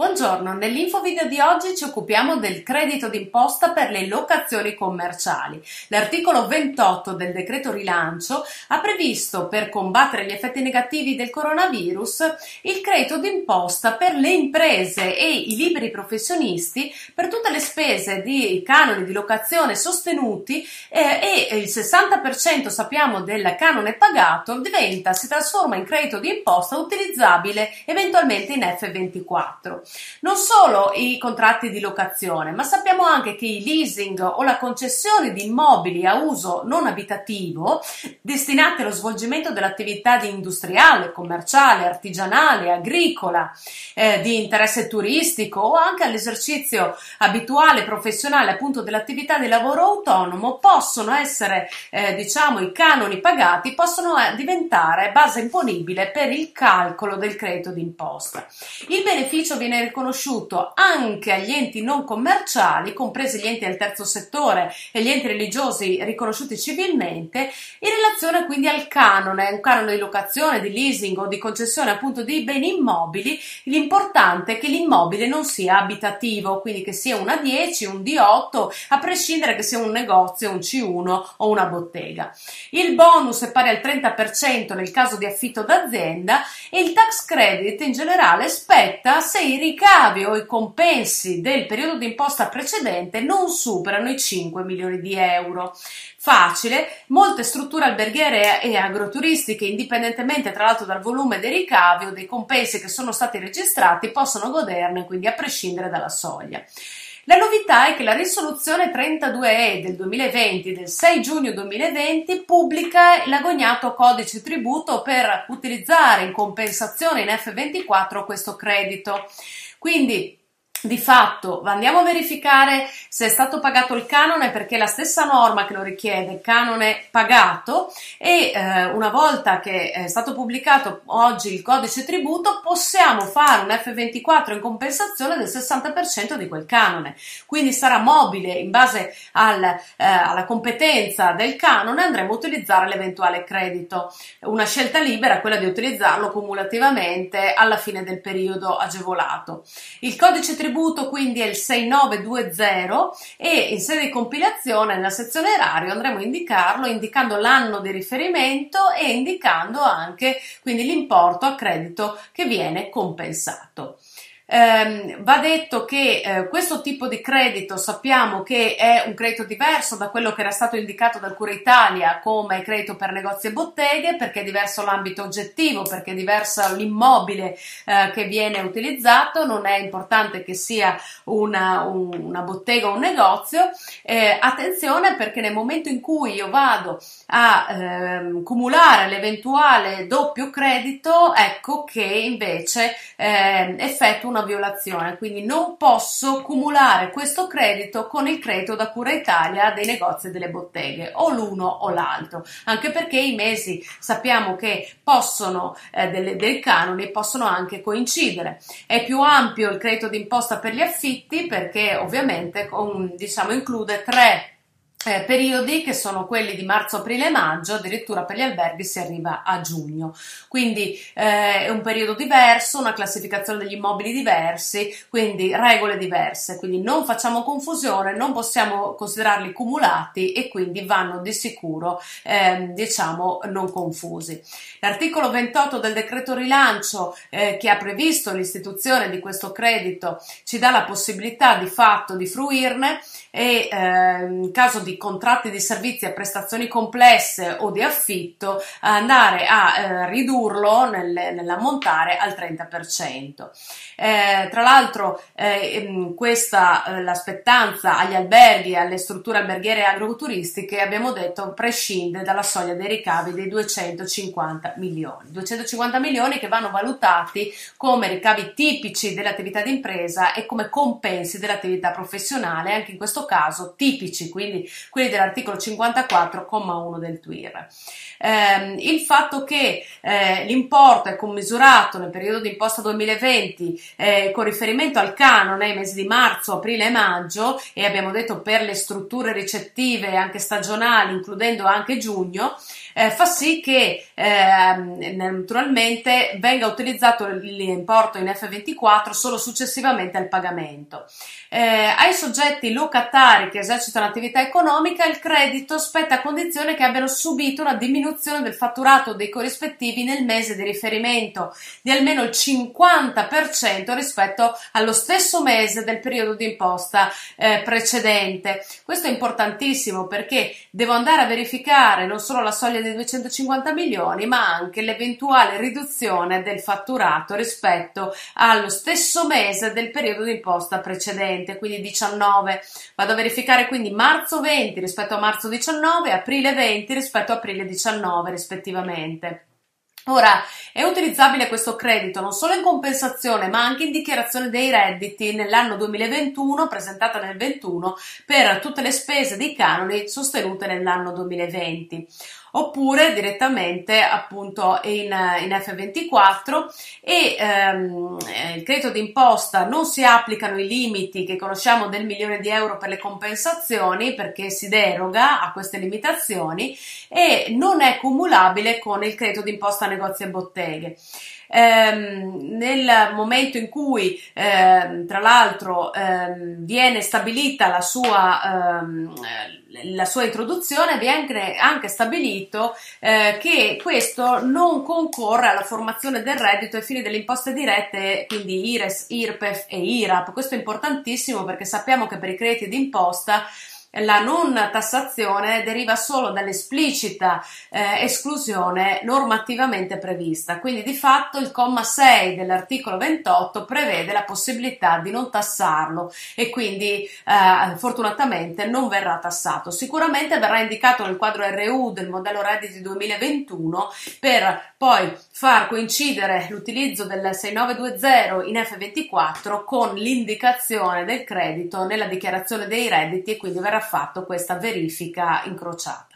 Buongiorno, nell'info video di oggi ci occupiamo del credito d'imposta per le locazioni commerciali. L'articolo 28 del decreto rilancio ha previsto per combattere gli effetti negativi del coronavirus il credito d'imposta per le imprese e i liberi professionisti per tutte le spese di canoni di locazione sostenuti eh, e il 60% sappiamo del canone pagato diventa, si trasforma in credito d'imposta utilizzabile eventualmente in F24 non solo i contratti di locazione, ma sappiamo anche che i leasing o la concessione di immobili a uso non abitativo destinati allo svolgimento dell'attività di industriale, commerciale, artigianale, agricola, eh, di interesse turistico o anche all'esercizio abituale, professionale appunto dell'attività di lavoro autonomo possono essere, eh, diciamo, i canoni pagati possono eh, diventare base imponibile per il calcolo del credito d'imposta. Il beneficio viene riconosciuto anche agli enti non commerciali, compresi gli enti del terzo settore e gli enti religiosi riconosciuti civilmente, in relazione quindi al canone, un canone di locazione, di leasing o di concessione appunto di beni immobili. L'importante è che l'immobile non sia abitativo, quindi che sia una 10, un D8, a prescindere che sia un negozio, un C1 o una bottega. Il bonus è pari al 30% nel caso di affitto d'azienda e il tax credit in generale spetta se i ricavi o i compensi del periodo di imposta precedente non superano i 5 milioni di euro. Facile, molte strutture alberghiere e agroturistiche, indipendentemente tra l'altro dal volume dei ricavi o dei compensi che sono stati registrati, possono goderne, quindi a prescindere dalla soglia. La novità è che la risoluzione 32E del 2020 del 6 giugno 2020 pubblica l'agognato codice tributo per utilizzare in compensazione in F24 questo credito. Quindi di fatto andiamo a verificare se è stato pagato il canone perché la stessa norma che lo richiede, canone pagato, e eh, una volta che è stato pubblicato oggi il codice tributo possiamo fare un F24 in compensazione del 60% di quel canone. Quindi sarà mobile in base al, eh, alla competenza del canone, andremo a utilizzare l'eventuale credito. Una scelta libera è quella di utilizzarlo cumulativamente alla fine del periodo agevolato. Il codice tributo contributo quindi è il 6920 e in sede di compilazione nella sezione erario andremo a indicarlo indicando l'anno di riferimento e indicando anche quindi l'importo a credito che viene compensato. Eh, va detto che eh, questo tipo di credito sappiamo che è un credito diverso da quello che era stato indicato dal Cura Italia come credito per negozi e botteghe perché è diverso l'ambito oggettivo, perché è diverso l'immobile eh, che viene utilizzato, non è importante che sia una, un, una bottega o un negozio. Eh, attenzione perché nel momento in cui io vado a ehm, cumulare l'eventuale doppio credito, ecco che invece eh, effettua una una violazione, quindi non posso cumulare questo credito con il credito da Cura Italia dei negozi e delle botteghe, o l'uno o l'altro, anche perché i mesi sappiamo che possono, eh, delle, dei canoni possono anche coincidere. È più ampio il credito d'imposta per gli affitti perché ovviamente con, diciamo, include tre eh, periodi che sono quelli di marzo, aprile e maggio, addirittura per gli alberghi si arriva a giugno. Quindi eh, è un periodo diverso, una classificazione degli immobili diversi, quindi regole diverse. Quindi non facciamo confusione, non possiamo considerarli cumulati e quindi vanno di sicuro, eh, diciamo, non confusi. L'articolo 28 del decreto rilancio eh, che ha previsto l'istituzione di questo credito ci dà la possibilità di fatto di fruirne e eh, in caso di contratti di servizi a prestazioni complesse o di affitto andare a eh, ridurlo nel, nell'ammontare al 30%. Eh, tra l'altro eh, ehm, questa eh, l'aspettanza agli alberghi e alle strutture alberghiere e agroturistiche abbiamo detto prescinde dalla soglia dei ricavi dei 250 milioni. 250 milioni che vanno valutati come ricavi tipici dell'attività d'impresa e come compensi dell'attività professionale, anche in questo caso tipici, quindi quelli dell'articolo 54,1 del TUIR. Eh, il fatto che eh, l'importo è commisurato nel periodo di imposta 2020 eh, con riferimento al canone nei mesi di marzo, aprile e maggio e abbiamo detto per le strutture ricettive anche stagionali, includendo anche giugno, eh, fa sì che eh, naturalmente venga utilizzato l'importo in F24 solo successivamente al pagamento. Eh, ai soggetti locatari che esercitano attività economica il credito spetta a condizione che abbiano subito una diminuzione del fatturato dei corrispettivi nel mese di riferimento di almeno il 50% rispetto allo stesso mese del periodo di imposta eh, precedente. Questo è importantissimo perché devo andare a verificare non solo la soglia dei 250 milioni ma anche l'eventuale riduzione del fatturato rispetto allo stesso mese del periodo di imposta precedente 20, quindi 19. Vado a verificare quindi marzo 20 rispetto a marzo 19 aprile 20 rispetto a aprile 19 rispettivamente. Ora, è utilizzabile questo credito non solo in compensazione, ma anche in dichiarazione dei redditi nell'anno 2021, presentata nel 21, per tutte le spese dei canoni sostenute nell'anno 2020 oppure direttamente appunto in, in F24 e ehm, eh, il credito d'imposta non si applicano i limiti che conosciamo del milione di euro per le compensazioni perché si deroga a queste limitazioni e non è cumulabile con il credito d'imposta negozi e botteghe ehm, nel momento in cui ehm, tra l'altro ehm, viene stabilita la sua, ehm, la sua introduzione viene anche stabilito eh, che questo non concorre alla formazione del reddito ai fini delle imposte dirette, quindi IRES, IRPEF e IRAP. Questo è importantissimo perché sappiamo che per i crediti d'imposta la non tassazione deriva solo dall'esplicita eh, esclusione normativamente prevista. Quindi di fatto il comma 6 dell'articolo 28 prevede la possibilità di non tassarlo e quindi eh, fortunatamente non verrà tassato. Sicuramente verrà indicato nel quadro RU del modello redditi 2021 per poi far coincidere l'utilizzo del 6920 in F24 con l'indicazione del credito nella dichiarazione dei redditi e quindi verrà fatto questa verifica incrociata.